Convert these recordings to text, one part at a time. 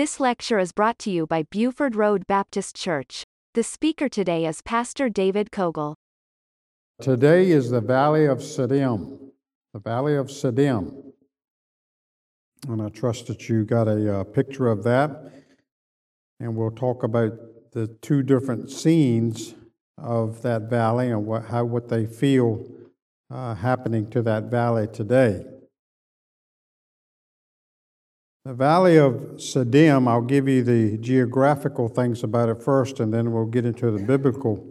This lecture is brought to you by Buford Road Baptist Church. The speaker today is Pastor David Cogle. Today is the Valley of Siddim, the Valley of Siddim. And I trust that you got a uh, picture of that. And we'll talk about the two different scenes of that valley and what, how what they feel uh, happening to that valley today. The Valley of Siddim, I'll give you the geographical things about it first, and then we'll get into the biblical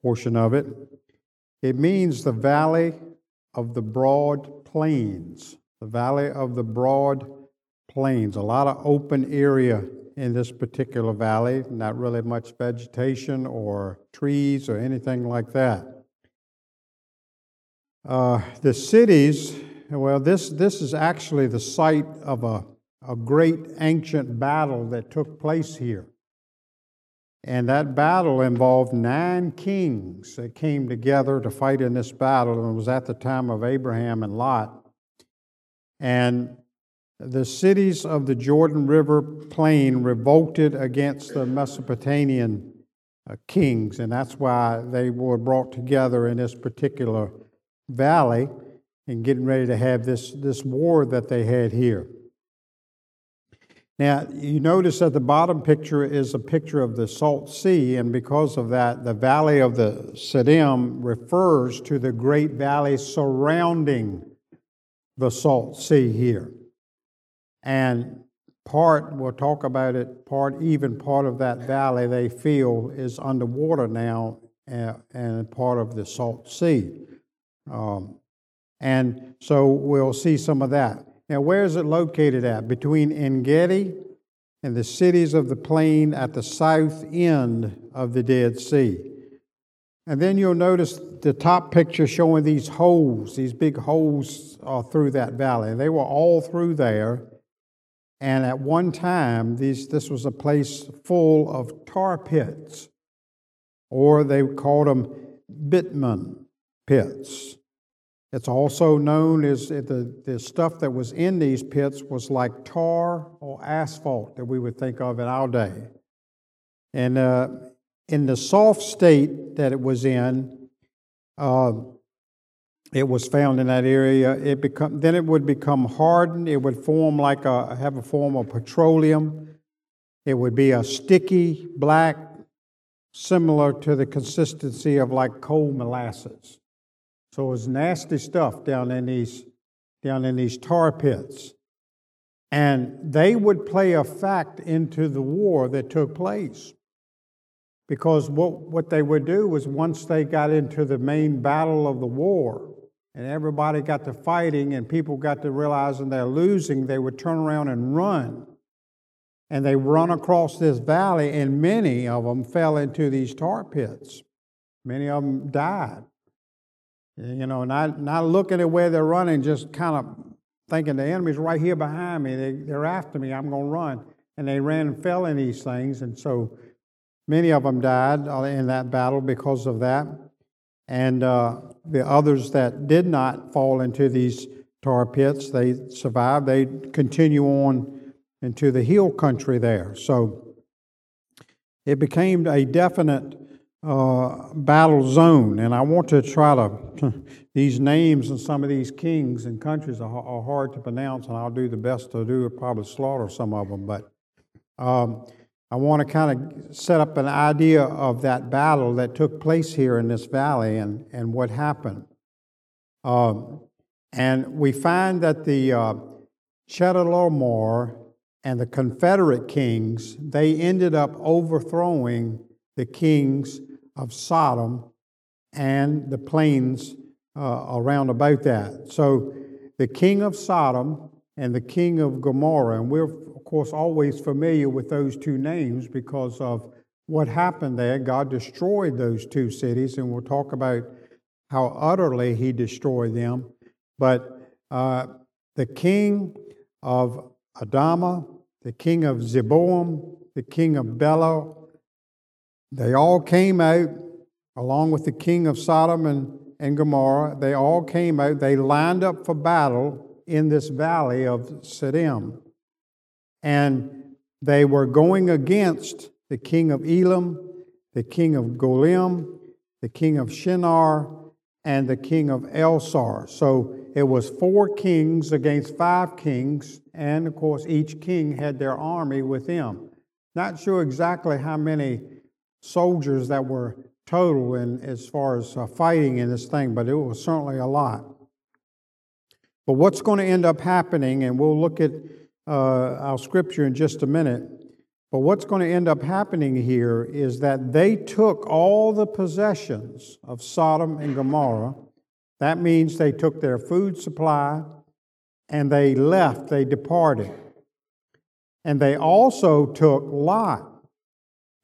portion of it. It means the Valley of the Broad Plains. The Valley of the Broad Plains. A lot of open area in this particular valley, not really much vegetation or trees or anything like that. Uh, the cities, well, this, this is actually the site of a a great ancient battle that took place here. And that battle involved nine kings that came together to fight in this battle, and it was at the time of Abraham and Lot. And the cities of the Jordan River plain revolted against the Mesopotamian uh, kings, and that's why they were brought together in this particular valley and getting ready to have this, this war that they had here. Now, you notice that the bottom picture is a picture of the Salt Sea, and because of that, the valley of the Siddim refers to the great valley surrounding the Salt Sea here. And part, we'll talk about it, part, even part of that valley they feel is underwater now uh, and part of the Salt Sea. Um, and so we'll see some of that. Now, where is it located at? Between En Gedi and the cities of the plain at the south end of the Dead Sea. And then you'll notice the top picture showing these holes, these big holes uh, through that valley. They were all through there. And at one time, these, this was a place full of tar pits, or they called them bitumen pits. It's also known as the, the stuff that was in these pits was like tar or asphalt that we would think of in our day. And uh, in the soft state that it was in, uh, it was found in that area. It become then it would become hardened. It would form like a have a form of petroleum. It would be a sticky black, similar to the consistency of like cold molasses. So it was nasty stuff down in these, down in these tar pits. And they would play a fact into the war that took place. Because what, what they would do was once they got into the main battle of the war, and everybody got to fighting, and people got to realizing they're losing, they would turn around and run. And they run across this valley, and many of them fell into these tar pits. Many of them died. You know, not, not looking at where they're running, just kind of thinking the enemy's right here behind me. They, they're after me. I'm going to run. And they ran and fell in these things. And so many of them died uh, in that battle because of that. And uh, the others that did not fall into these tar pits, they survived. They continue on into the hill country there. So it became a definite uh, battle zone. And I want to try to, these names and some of these kings and countries are, are, hard to pronounce, and I'll do the best to do probably slaughter some of them. But um, I want to kind of set up an idea of that battle that took place here in this valley and, and what happened. Um, and we find that the uh, Chedorlaomer and the Confederate kings, they ended up overthrowing the kings of Sodom and the plains uh, around about that. So the king of Sodom and the king of Gomorrah, and we're of course always familiar with those two names because of what happened there. God destroyed those two cities, and we'll talk about how utterly he destroyed them. But uh, the king of Adama, the king of Zeboim, the king of Bela, they all came out, along with the king of Sodom and, and Gomorrah. They all came out. They lined up for battle in this valley of Siddim. And they were going against the king of Elam, the king of Golim, the king of Shinar, and the king of Elsar. So it was four kings against five kings, and of course, each king had their army with them. Not sure exactly how many soldiers that were total in as far as uh, fighting in this thing, but it was certainly a lot. But what's going to end up happening, and we'll look at uh, our scripture in just a minute. But what's going to end up happening here is that they took all the possessions of Sodom and Gomorrah. That means they took their food supply and they left, they departed. And they also took Lot,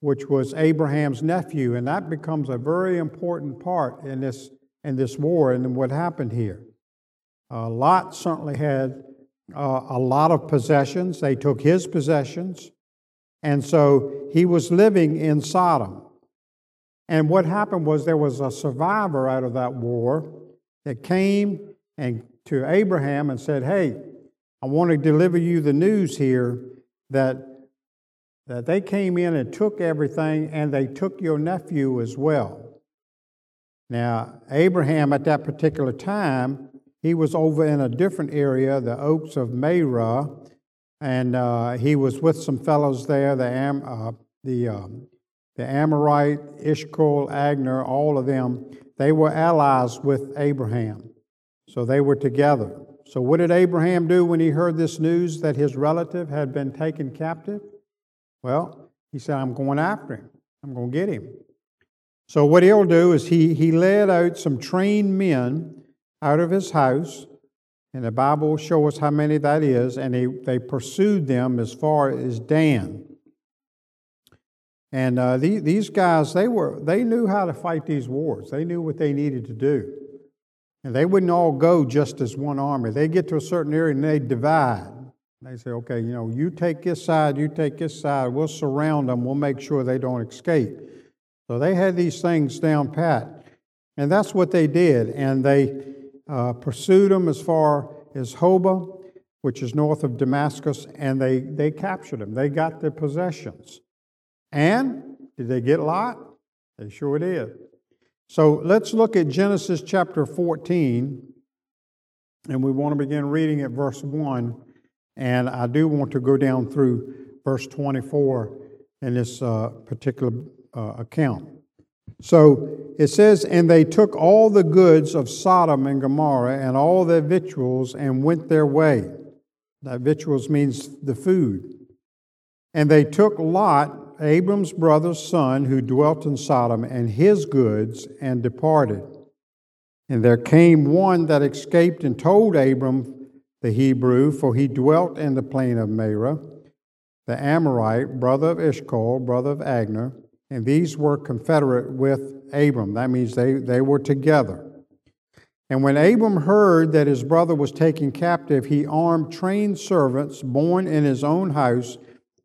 which was Abraham's nephew, and that becomes a very important part in this, in this war and what happened here. Uh, Lot certainly had uh, a lot of possessions. They took his possessions. And so he was living in Sodom. And what happened was there was a survivor out of that war that came and to Abraham and said, Hey, I want to deliver you the news here that, that they came in and took everything and they took your nephew as well. Now, Abraham at that particular time he was over in a different area, the Oaks of Mamre, and uh, he was with some fellows there, the, Am, uh, the, um, the Amorite, Eshcol, Agner, all of them. They were allies with Abraham. So they were together. So, what did Abraham do when he heard this news that his relative had been taken captive? Well, he said, I'm going after him. I'm going to get him. So, what he'll do is he, he led out some trained men out of his house, and the Bible will show us how many that is, and he, they pursued them as far as Dan. And uh, the, these guys, they, were, they knew how to fight these wars. They knew what they needed to do. And they wouldn't all go just as one army. They get to a certain area and they divide. They say, okay, you know, you take this side, you take this side, we'll surround them, we'll make sure they don't escape. So they had these things down pat. And that's what they did. And they uh, pursued them as far as Hobah, which is north of Damascus, and they, they captured them. They got their possessions. And did they get Lot? They sure did. So let's look at Genesis chapter 14, and we want to begin reading at verse 1. And I do want to go down through verse 24 in this uh, particular uh, account. So it says, And they took all the goods of Sodom and Gomorrah and all their victuals and went their way. That victuals means the food. And they took Lot, Abram's brother's son, who dwelt in Sodom, and his goods, and departed. And there came one that escaped and told Abram the Hebrew, for he dwelt in the plain of Mamre, the Amorite, brother of Eshcol, brother of Agner, and these were confederate with Abram. That means they, they were together. And when Abram heard that his brother was taken captive, he armed trained servants born in his own house.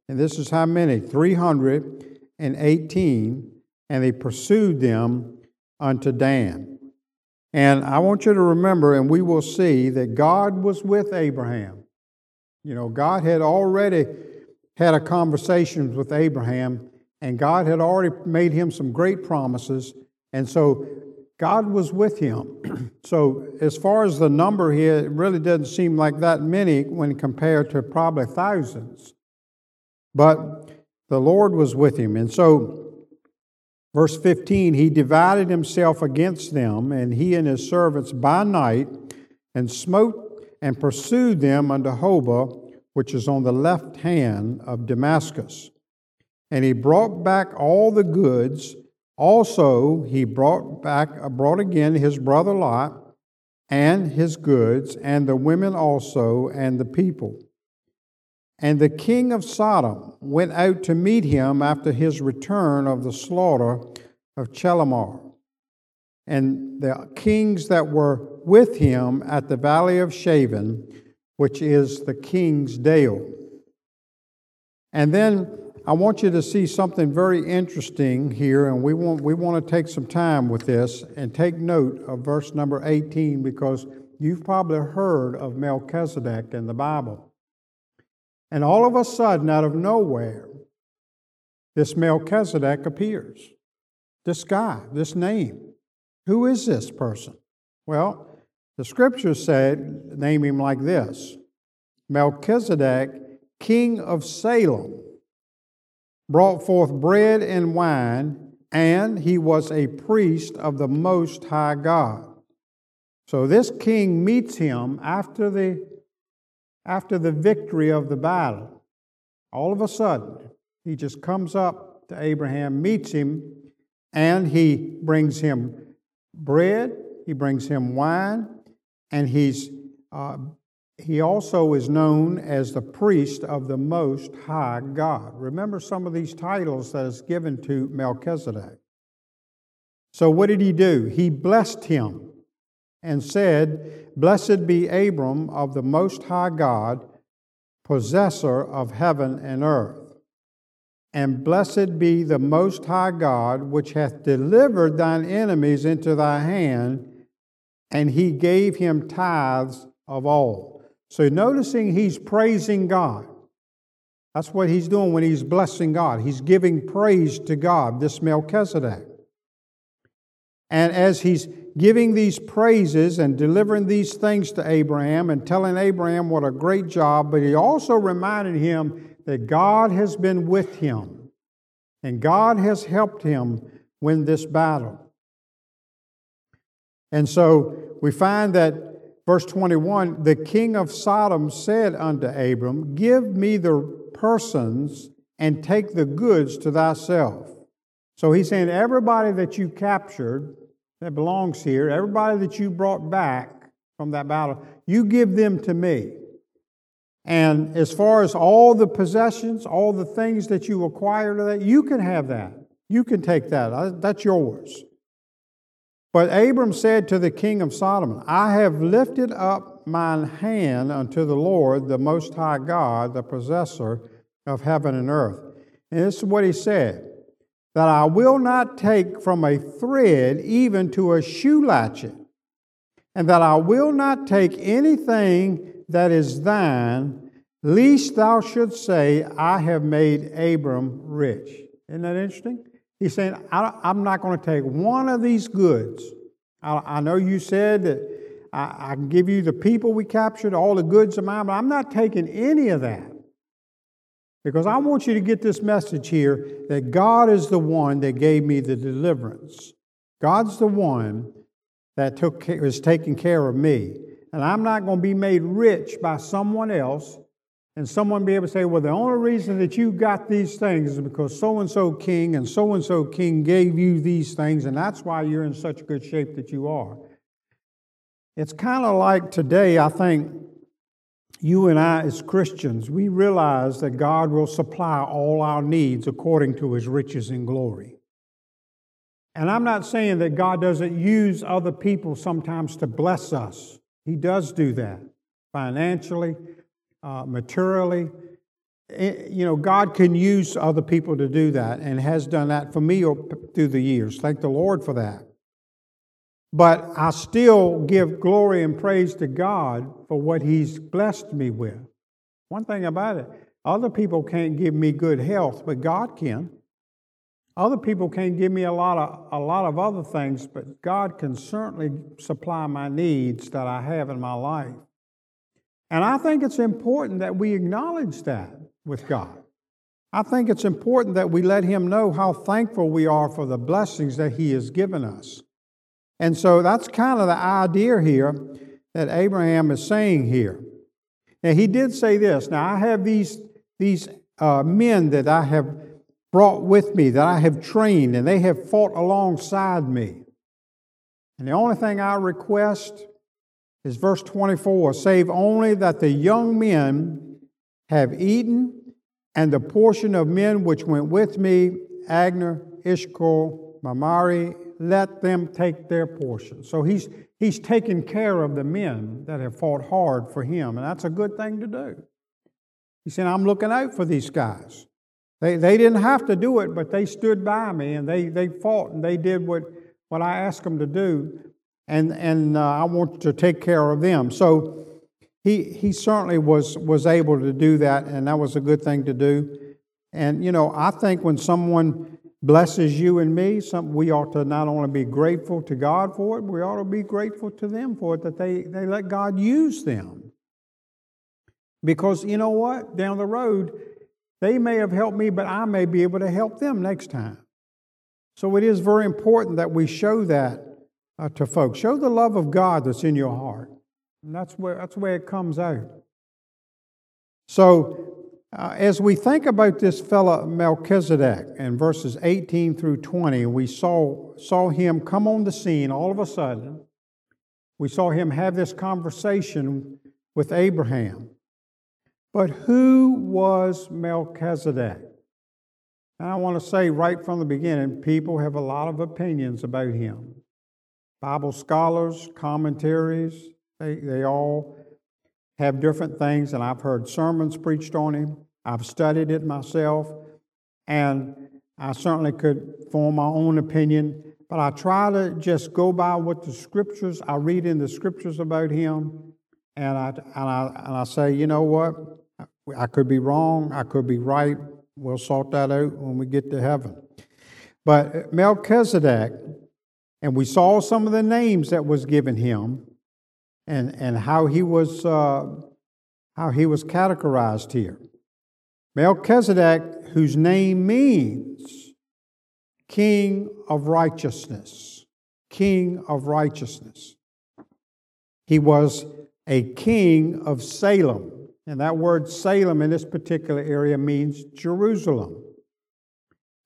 And this is how many? 318. And they pursued them unto Dan. And I want you to remember, and we will see, that God was with Abraham. You know, God had already had a conversation with Abraham and God had already made him some great promises, and so God was with him. so, as far as the number here, it really doesn't seem like that many when compared to probably thousands. But the Lord was with him. And so, verse 15, he divided himself against them, and he and his servants by night, and smote and pursued them unto Hobah, which is on the left hand of Damascus. And he brought back all the goods. Also, he brought back brought again his brother Lot and his goods, and the women also, and the people. And the king of Sodom went out to meet him after his return of the slaughter of Chedorlaomer. And the kings that were with him at the valley of Shaveh, which is the king's dale. And then I want you to see something very interesting here, and we want, we want to take some time with this and take note of verse number 18 because you've probably heard of Melchizedek in the Bible. And all of a sudden, out of nowhere, this Melchizedek appears. This guy, this name. Who is this person? Well, the scriptures said, name him like this Melchizedek, king of Salem, brought forth bread and wine, and he was a priest of the Most High God. So this king meets him after the, after the victory of the battle. All of a sudden, he just comes up to Abraham, meets him, and he brings him bread, he brings him wine, and he's, uh, he also is known as the priest of the Most High God. Remember some of these titles that is given to Melchizedek. So, what did he do? He blessed him and said, Blessed be Abram of the Most High God, possessor of heaven and earth. And blessed be the Most High God, which hath delivered thine enemies into thy hand and he gave him tithes of all. So, noticing he's praising God. That's what he's doing when he's blessing God. He's giving praise to God, this Melchizedek. And as he's giving these praises and delivering these things to Abraham and telling Abraham what a great job, but he also reminded him that God has been with him and God has helped him win this battle. And so we find that verse 21 the king of Sodom said unto Abram, Give me the persons and take the goods to thyself. So he's saying, Everybody that you captured that belongs here, everybody that you brought back from that battle, you give them to me. And as far as all the possessions, all the things that you acquired, that you can have that. You can take that. That's yours. But Abram said to the king of Sodom, I have lifted up mine hand unto the Lord, the Most High God, the possessor of heaven and earth. And this is what he said that I will not take from a thread even to a shoe latchet, and that I will not take anything that is thine, lest thou shouldst say, I have made Abram rich. Isn't that interesting? He's saying, I'm not going to take one of these goods. I, know you said that I, I can give you the people we captured, all the goods of mine, but I'm not taking any of that. Because I want you to get this message here that God is the one that gave me the deliverance. God's the one that took, is taking care of me. And I'm not going to be made rich by someone else and someone be able to say, well, the only reason that you got these things is because so and so king and so and so king gave you these things, and that's why you're in such good shape that you are. It's kind of like today, I think you and I, as Christians, we realize that God will supply all our needs according to his riches and glory. And I'm not saying that God doesn't use other people sometimes to bless us, He does do that financially uh, materially. Eh, you know, God can use other people to do that and has done that for me through the years. Thank the Lord for that. But I still give glory and praise to God for what He's blessed me with. One thing about it, other people can't give me good health, but God can. Other people can't give me a lot of a lot of other things, but God can certainly supply my needs that I have in my life. And I think it's important that we acknowledge that with God. I think it's important that we let Him know how thankful we are for the blessings that He has given us. And so that's kind of the idea here that Abraham is saying here. Now, he did say this. Now, I have these, these uh, men that I have brought with me, that I have trained, and they have fought alongside me. And the only thing I request is verse 24 save only that the young men have eaten, and the portion of men which went with me, Agner, Eshcol, Mamre, let them take their portion. So he's, he's taken care of the men that have fought hard for him, and that's a good thing to do. He said, I'm looking out for these guys. They, they didn't have to do it, but they stood by me and they, they fought and they did what, what I asked them to do and, and uh, I want to take care of them. So he, he certainly was, was able to do that, and that was a good thing to do. And, you know, I think when someone blesses you and me, we ought to not only be grateful to God for it, we ought to be grateful to them for it, that they, they let God use them. Because you know what? Down the road, they may have helped me, but I may be able to help them next time. So it is very important that we show that uh, to folks. Show the love of God that's in your heart. And that's where, that's where it comes out. So, uh, as we think about this fellow Melchizedek in verses 18 through 20, we saw, saw him come on the scene all of a sudden. We saw him have this conversation with Abraham. But who was Melchizedek? And I want to say right from the beginning, people have a lot of opinions about him. Bible scholars, commentaries, they, they all have different things, and I've heard sermons preached on him. I've studied it myself, and I certainly could form my own opinion, but I try to just go by what the scriptures, I read in the scriptures about him, and I, and I, and I say, you know what? I could be wrong, I could be right. We'll sort that out when we get to heaven. But Melchizedek, and we saw some of the names that was given him, and, and how he was uh, how he was categorized here. Melchizedek, whose name means King of Righteousness, King of Righteousness. He was a king of Salem, and that word Salem in this particular area means Jerusalem,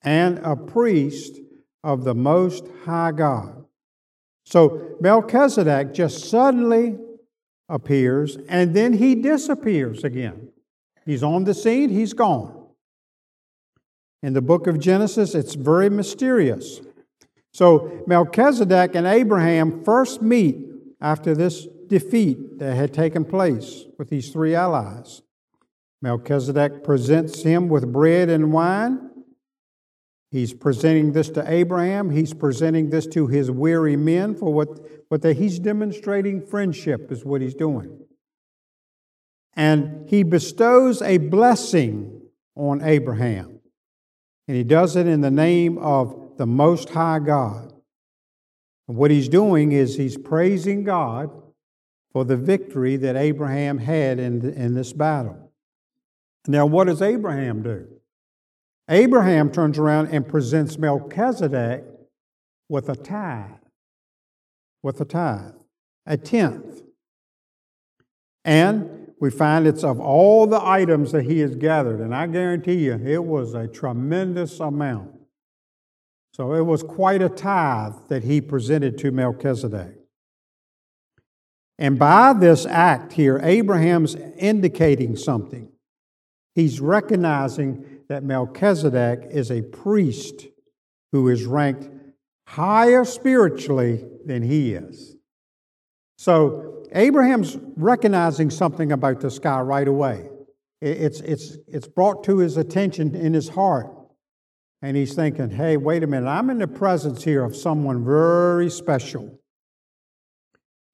and a priest of the Most High God. So Melchizedek just suddenly appears and then he disappears again. He's on the scene, he's gone. In the book of Genesis, it's very mysterious. So Melchizedek and Abraham first meet after this defeat that had taken place with these three allies. Melchizedek presents him with bread and wine. He's presenting this to Abraham. He's presenting this to his weary men for what, what the, he's demonstrating friendship, is what he's doing. And he bestows a blessing on Abraham. And he does it in the name of the Most High God. And what he's doing is he's praising God for the victory that Abraham had in, in this battle. Now, what does Abraham do? Abraham turns around and presents Melchizedek with a tithe, with a tithe, a tenth. And we find it's of all the items that he has gathered, and I guarantee you it was a tremendous amount. So it was quite a tithe that he presented to Melchizedek. And by this act here, Abraham's indicating something. He's recognizing that Melchizedek is a priest who is ranked higher spiritually than he is. So Abraham's recognizing something about this guy right away. It's, it's, it's brought to his attention in his heart. And he's thinking, hey, wait a minute, I'm in the presence here of someone very special.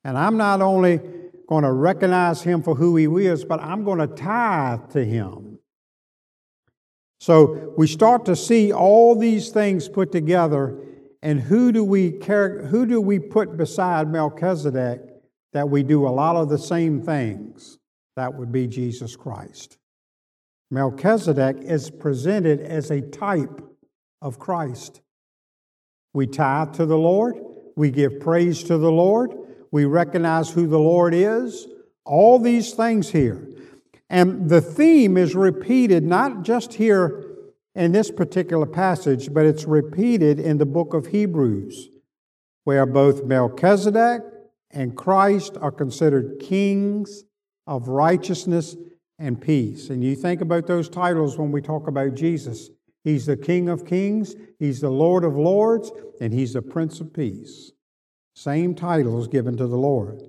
And I'm not only going to recognize him for who he is, but I'm going to tithe to him. So we start to see all these things put together, and who do we care, who do we put beside Melchizedek that we do a lot of the same things? That would be Jesus Christ. Melchizedek is presented as a type of Christ. We tithe to the Lord, we give praise to the Lord, we recognize who the Lord is. All these things here. And the theme is repeated not just here in this particular passage, but it's repeated in the book of Hebrews, where both Melchizedek and Christ are considered kings of righteousness and peace. And you think about those titles when we talk about Jesus. He's the King of kings, He's the Lord of lords, and He's the Prince of peace. Same titles given to the Lord.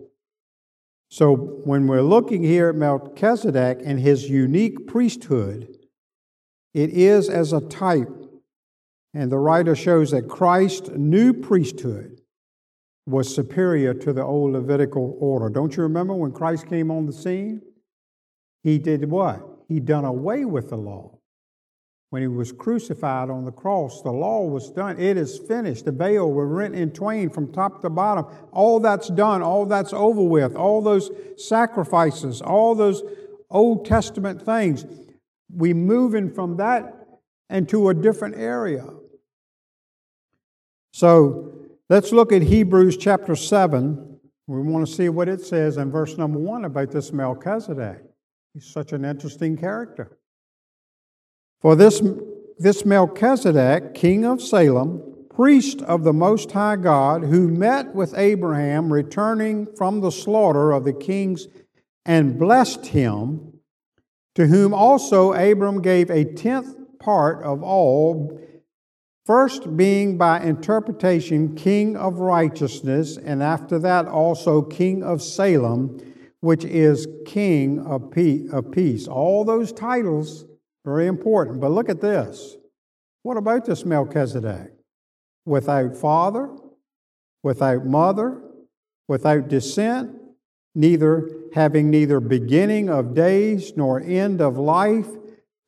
So when we're looking here at Melchizedek and his unique priesthood, it is as a type. And the writer shows that Christ's new priesthood was superior to the old Levitical order. Don't you remember when Christ came on the scene? He did what? He done away with the law. When he was crucified on the cross, the law was done. It is finished. The veil was rent in twain from top to bottom. All that's done, all that's over with, all those sacrifices, all those Old Testament things. We moving from that into a different area. So let's look at Hebrews chapter 7. We want to see what it says in verse number 1 about this Melchizedek. He's such an interesting character. For this, this Melchizedek, king of Salem, priest of the Most High God, who met with Abraham returning from the slaughter of the kings and blessed him, to whom also Abram gave a tenth part of all, first being by interpretation king of righteousness, and after that also king of Salem, which is king of peace. All those titles, very important. But look at this. What about this Melchizedek? Without father, without mother, without descent, neither having neither beginning of days nor end of life,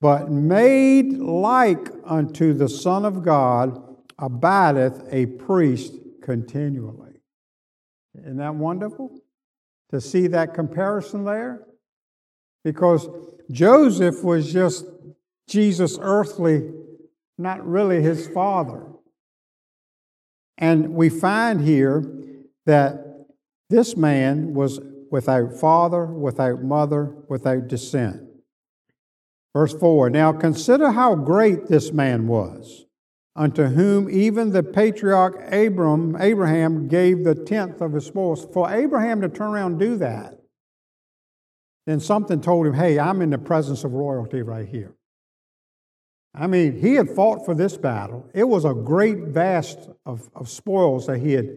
but made like unto the Son of God, abideth a priest continually. Isn't that wonderful? To see that comparison there? Because Joseph was just Jesus' earthly, not really his father. And we find here that this man was without father, without mother, without descent. Verse 4 Now consider how great this man was, unto whom even the patriarch Abram, Abraham gave the tenth of his spoils. For Abraham to turn around and do that, then something told him, hey, I'm in the presence of royalty right here. I mean, he had fought for this battle. It was a great vast of, of spoils that he had,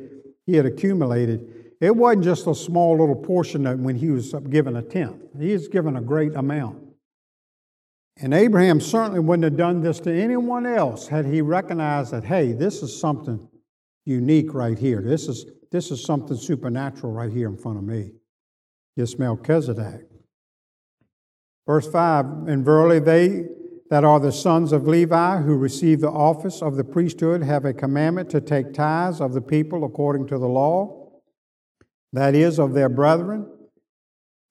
he had accumulated. It wasn't just a small little portion when he was given a tenth. He was given a great amount. And Abraham certainly wouldn't have done this to anyone else had he recognized that, hey, this is something unique right here. This is, this is something supernatural right here in front of me. This Melchizedek. Verse 5 And verily they that are the sons of Levi who receive the office of the priesthood have a commandment to take tithes of the people according to the law, that is, of their brethren,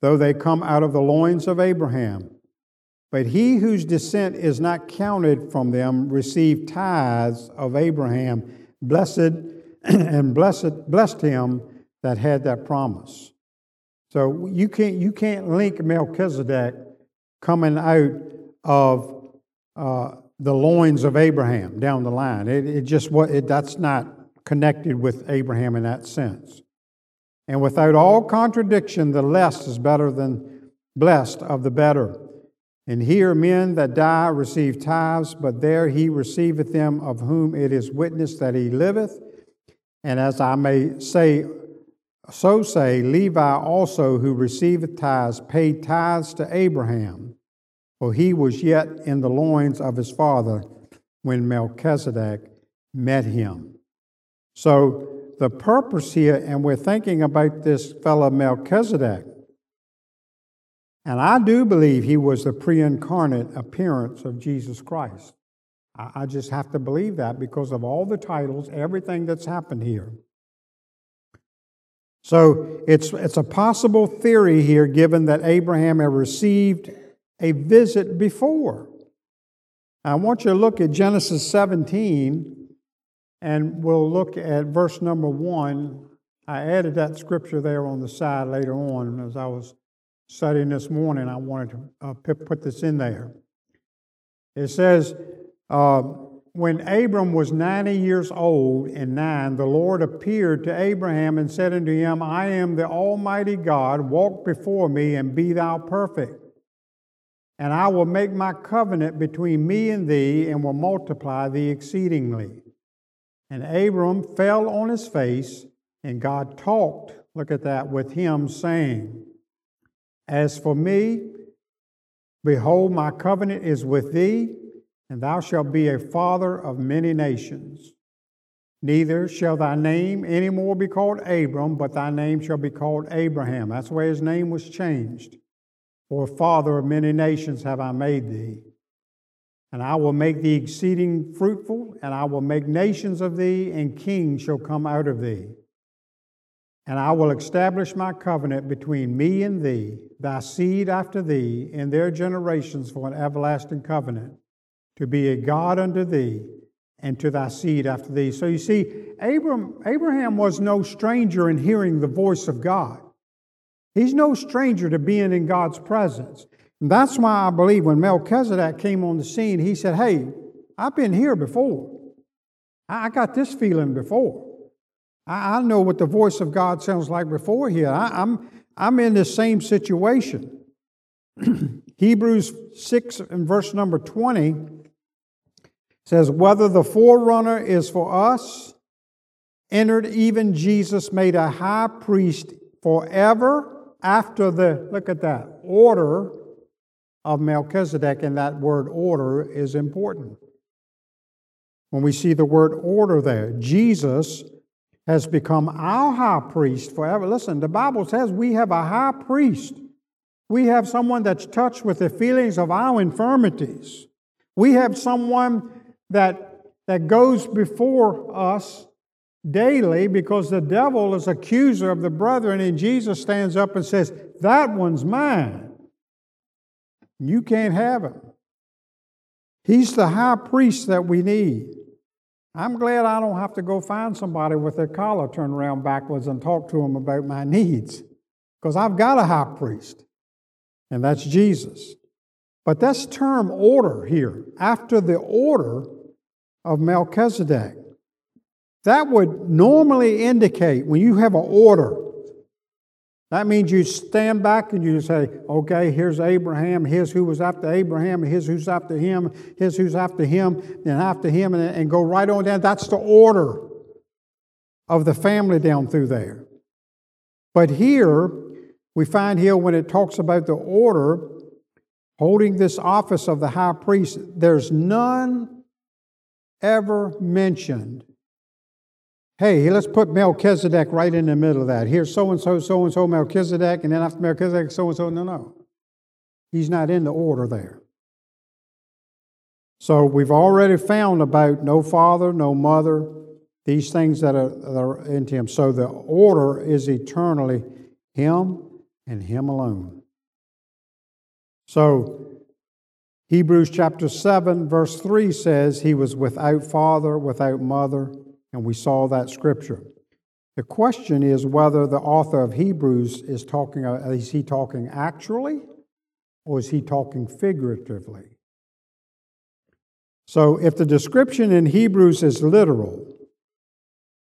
though they come out of the loins of Abraham. But he whose descent is not counted from them received tithes of Abraham, blessed and blessed blessed him that had that promise. So you can't you can't link Melchizedek coming out of uh, the loins of Abraham down the line. It, it just what it, that's not connected with Abraham in that sense. And without all contradiction, the less is better than blessed of the better. And here men that die receive tithes, but there he receiveth them of whom it is witness that he liveth. And as I may say, so say, Levi also, who receiveth tithes, paid tithes to Abraham, for he was yet in the loins of his father when Melchizedek met him. So the purpose here, and we're thinking about this fellow Melchizedek, and I do believe he was the pre incarnate appearance of Jesus Christ. I just have to believe that because of all the titles, everything that's happened here. So it's, it's a possible theory here, given that Abraham had received a visit before. I want you to look at Genesis 17, and we'll look at verse number 1. I added that scripture there on the side later on as I was studying this morning, I wanted to uh, put this in there. It says, uh, When Abram was 90 years old and nine, the Lord appeared to Abraham and said unto him, I am the Almighty God, walk before me and be thou perfect. And I will make my covenant between me and thee and will multiply thee exceedingly. And Abram fell on his face, and God talked, look at that, with him, saying, as for me, behold, my covenant is with thee, and thou shalt be a father of many nations. Neither shall thy name any more be called Abram, but thy name shall be called Abraham. That's way his name was changed. For father of many nations have I made thee. And I will make thee exceeding fruitful, and I will make nations of thee, and kings shall come out of thee. And I will establish my covenant between me and thee, thy seed after thee, and their generations for an everlasting covenant, to be a God unto thee and to thy seed after thee. So you see, Abram, Abraham was no stranger in hearing the voice of God. He's no stranger to being in God's presence. And that's why I believe when Melchizedek came on the scene, he said, Hey, I've been here before. I got this feeling before. I know what the voice of God sounds like before here. I'm, I'm in the same situation. Hebrews 6 and verse number 20 says, Whether the forerunner is for us, entered even Jesus, made a high priest forever after the, look at that, order of Melchizedek, and that word order is important. When we see the word order there, Jesus has become our high priest forever. Listen, the Bible says we have a high priest. We have someone that's touched with the feelings of our infirmities. We have someone that, that goes before us daily because the devil is accuser of the brethren, and Jesus stands up and says, That one's mine. You can't have him. He's the high priest that we need. I'm glad I don't have to go find somebody with their collar turned around backwards and talk to them about my needs because I've got a high priest, and that's Jesus. But that's term order here. After the order of Melchizedek. That would normally indicate when you have an order, that means you stand back and you say, okay, here's Abraham, here's who was after Abraham, here's who's after him, here's who's after him, and after him, and, and go right on down. That's the order of the family down through there. But here, we find here when it talks about the order holding this office of the high priest, there's none ever mentioned, hey, let's put Melchizedek right in the middle of that. Here's so and so, so and so, Melchizedek, and then after Melchizedek, so and so. No, no. He's not in the order there. So we've already found about no father, no mother, these things that are, that are into him. So the order is eternally him and him alone. So Hebrews chapter 7, verse 3 says, He was without father, without mother, and we saw that scripture. The question is whether the author of Hebrews is talking, uh, is he talking actually or is he talking figuratively? So if the description in Hebrews is literal,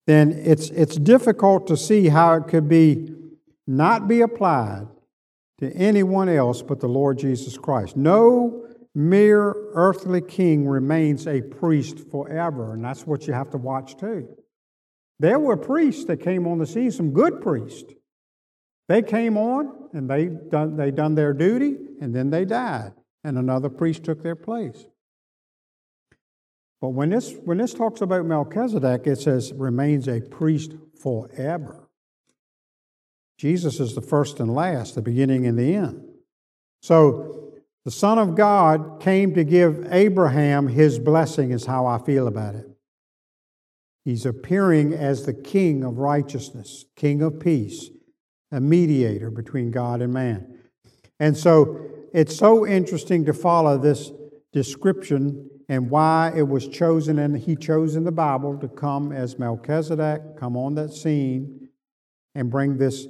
then it's, it's difficult to see how it could be not be applied to anyone else but the Lord Jesus Christ. No mere earthly king remains a priest forever, and that's what you have to watch too. There were priests that came on the scene, some good priests. They came on and they done, they done their duty, and then they died, and another priest took their place. But when this, when this talks about Melchizedek, it says remains a priest forever. Jesus is the first and last, the beginning and the end. So the Son of God came to give Abraham his blessing, is how I feel about it. He's appearing as the King of righteousness, King of peace, a mediator between God and man. And so it's so interesting to follow this description and why it was chosen, and he chose in the Bible to come as Melchizedek, come on that scene, and bring this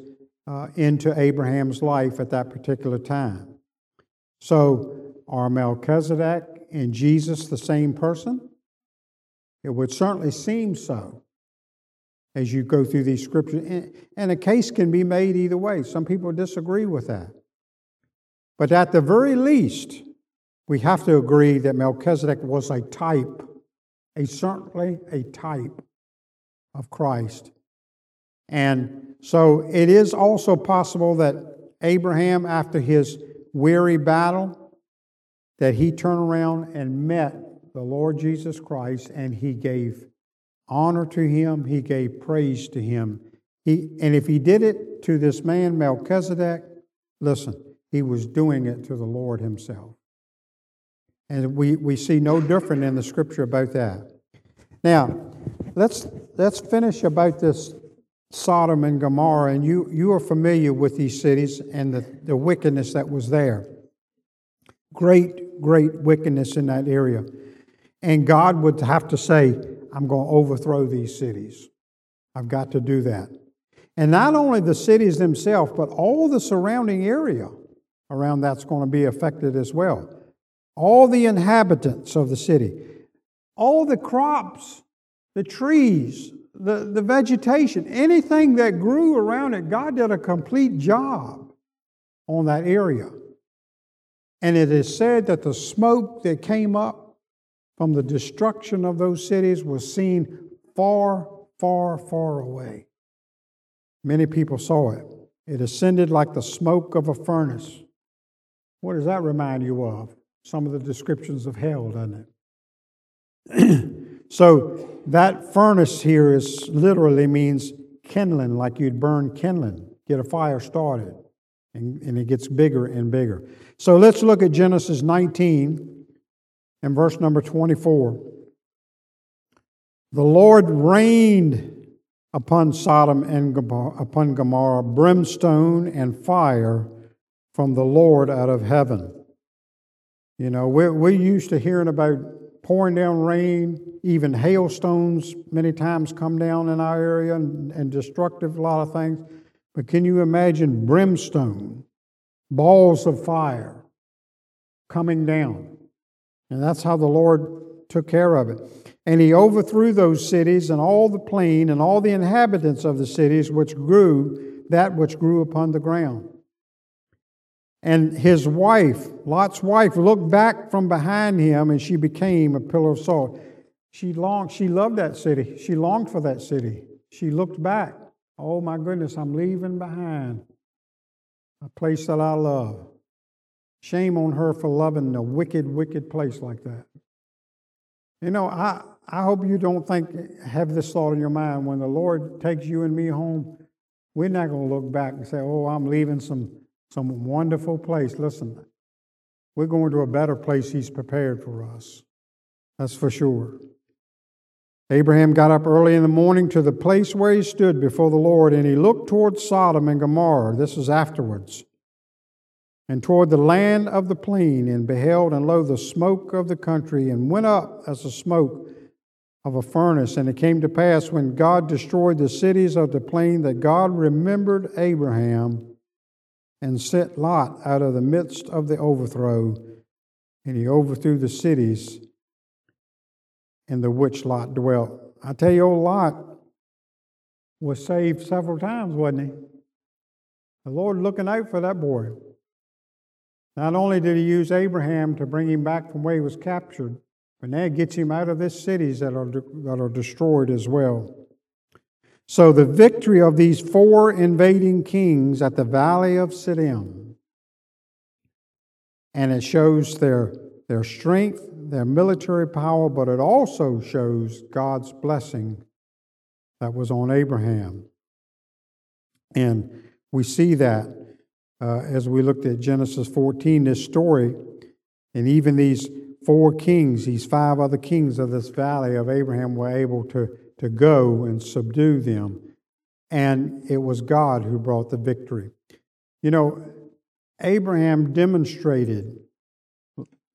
uh, into Abraham's life at that particular time. So, are Melchizedek and Jesus the same person? It would certainly seem so as you go through these scriptures. And a case can be made either way. Some people disagree with that. But at the very least, we have to agree that Melchizedek was a type, a certainly a type of Christ. And so it is also possible that Abraham, after his weary battle that he turned around and met the Lord Jesus Christ and he gave honor to him, he gave praise to him. He, and if he did it to this man, Melchizedek, listen, he was doing it to the Lord himself. And we, we see no different in the scripture about that. Now, let's, let's finish about this Sodom and Gomorrah. And you, you are familiar with these cities and the, the wickedness that was there. Great, great wickedness in that area. And God would have to say, I'm going to overthrow these cities. I've got to do that. And not only the cities themselves, but all the surrounding area around that's going to be affected as well. All the inhabitants of the city, all the crops, the trees, the, the vegetation, anything that grew around it, God did a complete job on that area. And it is said that the smoke that came up from the destruction of those cities was seen far, far, far away. Many people saw it. It ascended like the smoke of a furnace. What does that remind you of? Some of the descriptions of hell, doesn't it? so that furnace here is literally means kindling, like you'd burn kindling, get a fire started, and, and it gets bigger and bigger. So let's look at Genesis 19 and verse number 24. The Lord rained upon Sodom and upon Gomorrah brimstone and fire from the Lord out of heaven. You know, we're, we're used to hearing about pouring down rain, even hailstones many times come down in our area and, and destructive, a lot of things. But can you imagine brimstone, balls of fire coming down? And that's how the Lord took care of it. And he overthrew those cities and all the plain and all the inhabitants of the cities which grew, that which grew upon the ground. And his wife, Lot's wife, looked back from behind him and she became a pillar of salt. She longed, she loved that city. She longed for that city. She looked back. Oh my goodness, I'm leaving behind a place that I love. Shame on her for loving a wicked, wicked place like that. You know, I, I hope you don't think, have this thought in your mind when the Lord takes you and me home, we're not going to look back and say, oh, I'm leaving some, some wonderful place. Listen, we're going to a better place He's prepared for us. That's for sure. Abraham got up early in the morning to the place where he stood before the Lord, and he looked toward Sodom and Gomorrah. This is afterwards and toward the land of the plain, and beheld, and lo, the smoke of the country, and went up as the smoke of a furnace. And it came to pass when God destroyed the cities of the plain that God remembered Abraham and sent Lot out of the midst of the overthrow, and he overthrew the cities in the which Lot dwelt. I tell you, old Lot was saved several times, wasn't he? The Lord looking out for that boy. Not only did he use Abraham to bring him back from where he was captured, but now gets him out of these cities that are, that are destroyed as well. So the victory of these four invading kings at the valley of Siddim, and it shows their, their strength, their military power, but it also shows God's blessing that was on Abraham. And we see that uh, as we looked at Genesis 14, this story, and even these four kings, these five other kings of this valley of Abraham were able to, to go and subdue them. And it was God who brought the victory. You know, Abraham demonstrated,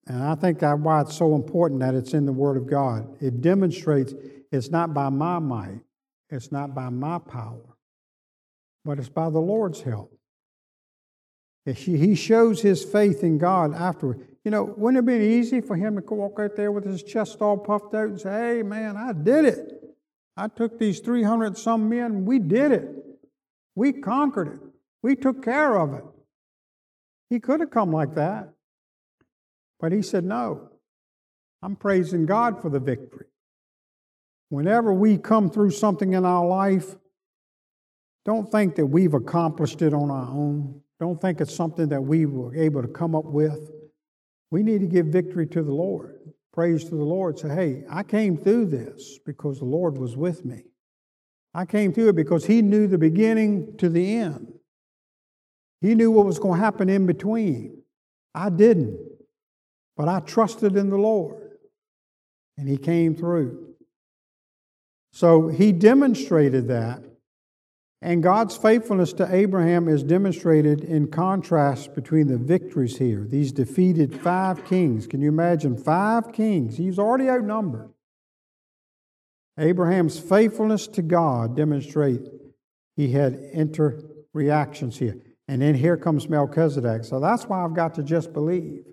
and I think that's why it's so important that it's in the Word of God. It demonstrates it's not by my might, it's not by my power, but it's by the Lord's help. He shows his faith in God afterward. You know, wouldn't it have been easy for him to walk out there with his chest all puffed out and say, Hey, man, I did it. I took these 300 some men, we did it. We conquered it. We took care of it. He could have come like that. But he said, No, I'm praising God for the victory. Whenever we come through something in our life, don't think that we've accomplished it on our own. Don't think it's something that we were able to come up with. We need to give victory to the Lord. Praise to the Lord. Say, hey, I came through this because the Lord was with me. I came through it because He knew the beginning to the end. He knew what was going to happen in between. I didn't, but I trusted in the Lord, and He came through. So He demonstrated that and God's faithfulness to Abraham is demonstrated in contrast between the victories here. These defeated five kings. Can you imagine five kings? He's already outnumbered. Abraham's faithfulness to God demonstrate he had inter reactions here. And then here comes Melchizedek. So that's why I've got to just believe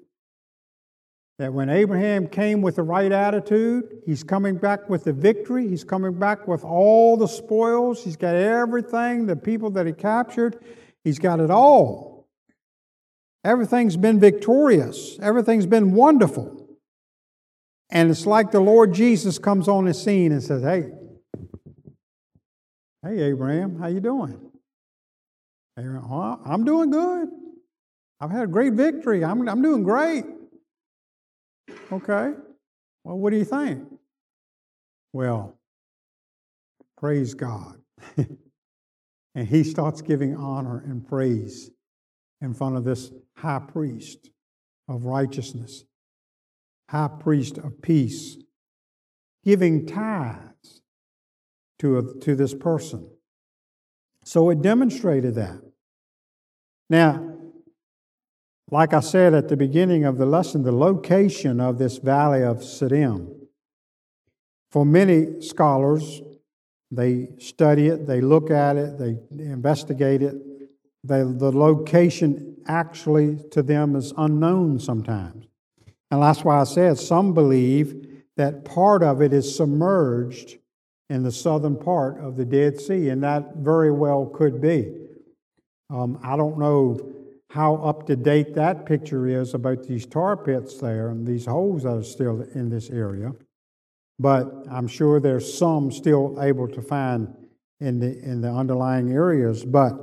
that when Abraham came with the right attitude, he's coming back with the victory, he's coming back with all the spoils, he's got everything, the people that he captured, he's got it all. Everything's been victorious, everything's been wonderful. And it's like the Lord Jesus comes on the scene and says, Hey, hey Abraham, how you doing? Abraham, well, I'm doing good. I've had a great victory. I'm, I'm doing great. Okay. Well, what do you think? Well, praise God. and he starts giving honor and praise in front of this high priest of righteousness, high priest of peace, giving tithes to, a, to this person. So it demonstrated that. Now, like I said at the beginning of the lesson, the location of this valley of Siddim. For many scholars, they study it, they look at it, they investigate it. They, the location actually to them is unknown sometimes. And that's why I said some believe that part of it is submerged in the southern part of the Dead Sea, and that very well could be. Um, I don't know how up to date that picture is about these tar pits there and these holes that are still in this area. But I'm sure there's some still able to find in the, in the underlying areas. But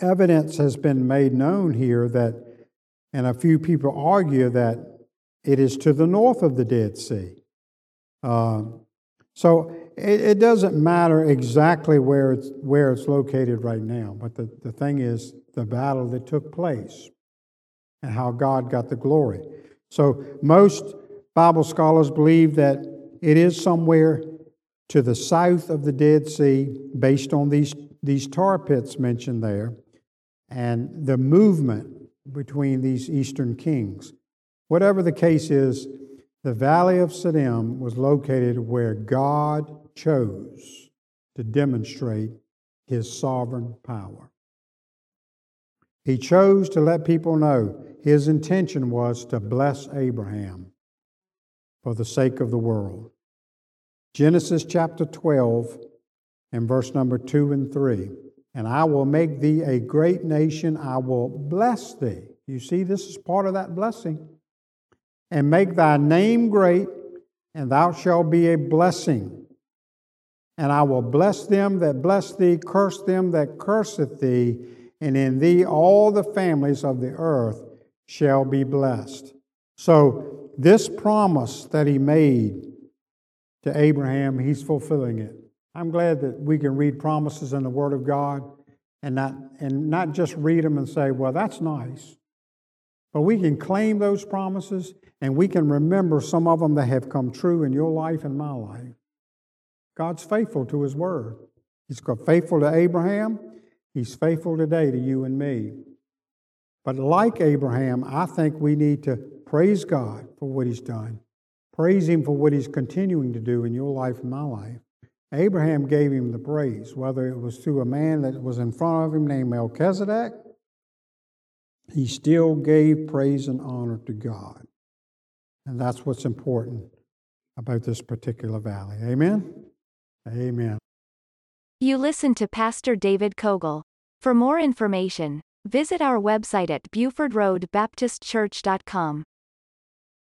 evidence has been made known here that, and a few people argue that it is to the north of the Dead Sea. Uh, so it, it, doesn't matter exactly where it's, where it's located right now, but the, the thing is, the battle that took place and how God got the glory. So, most Bible scholars believe that it is somewhere to the south of the Dead Sea, based on these, these tar pits mentioned there, and the movement between these eastern kings. Whatever the case is, the valley of Siddim was located where God chose to demonstrate his sovereign power. He chose to let people know his intention was to bless Abraham for the sake of the world. Genesis chapter 12 and verse number 2 and 3. And I will make thee a great nation, I will bless thee. You see, this is part of that blessing. And make thy name great, and thou shalt be a blessing. And I will bless them that bless thee, curse them that curseth thee and in thee all the families of the earth shall be blessed. So, this promise that he made to Abraham, he's fulfilling it. I'm glad that we can read promises in the Word of God and not, and not just read them and say, well, that's nice. But we can claim those promises and we can remember some of them that have come true in your life and my life. God's faithful to His Word. He's faithful to Abraham, He's faithful today to you and me. But like Abraham, I think we need to praise God for what he's done. Praise him for what he's continuing to do in your life and my life. Abraham gave him the praise, whether it was through a man that was in front of him named Melchizedek, he still gave praise and honor to God. And that's what's important about this particular valley. Amen? Amen. You listen to Pastor David Cogle. For more information, visit our website at BufordRoadBaptistChurch.com.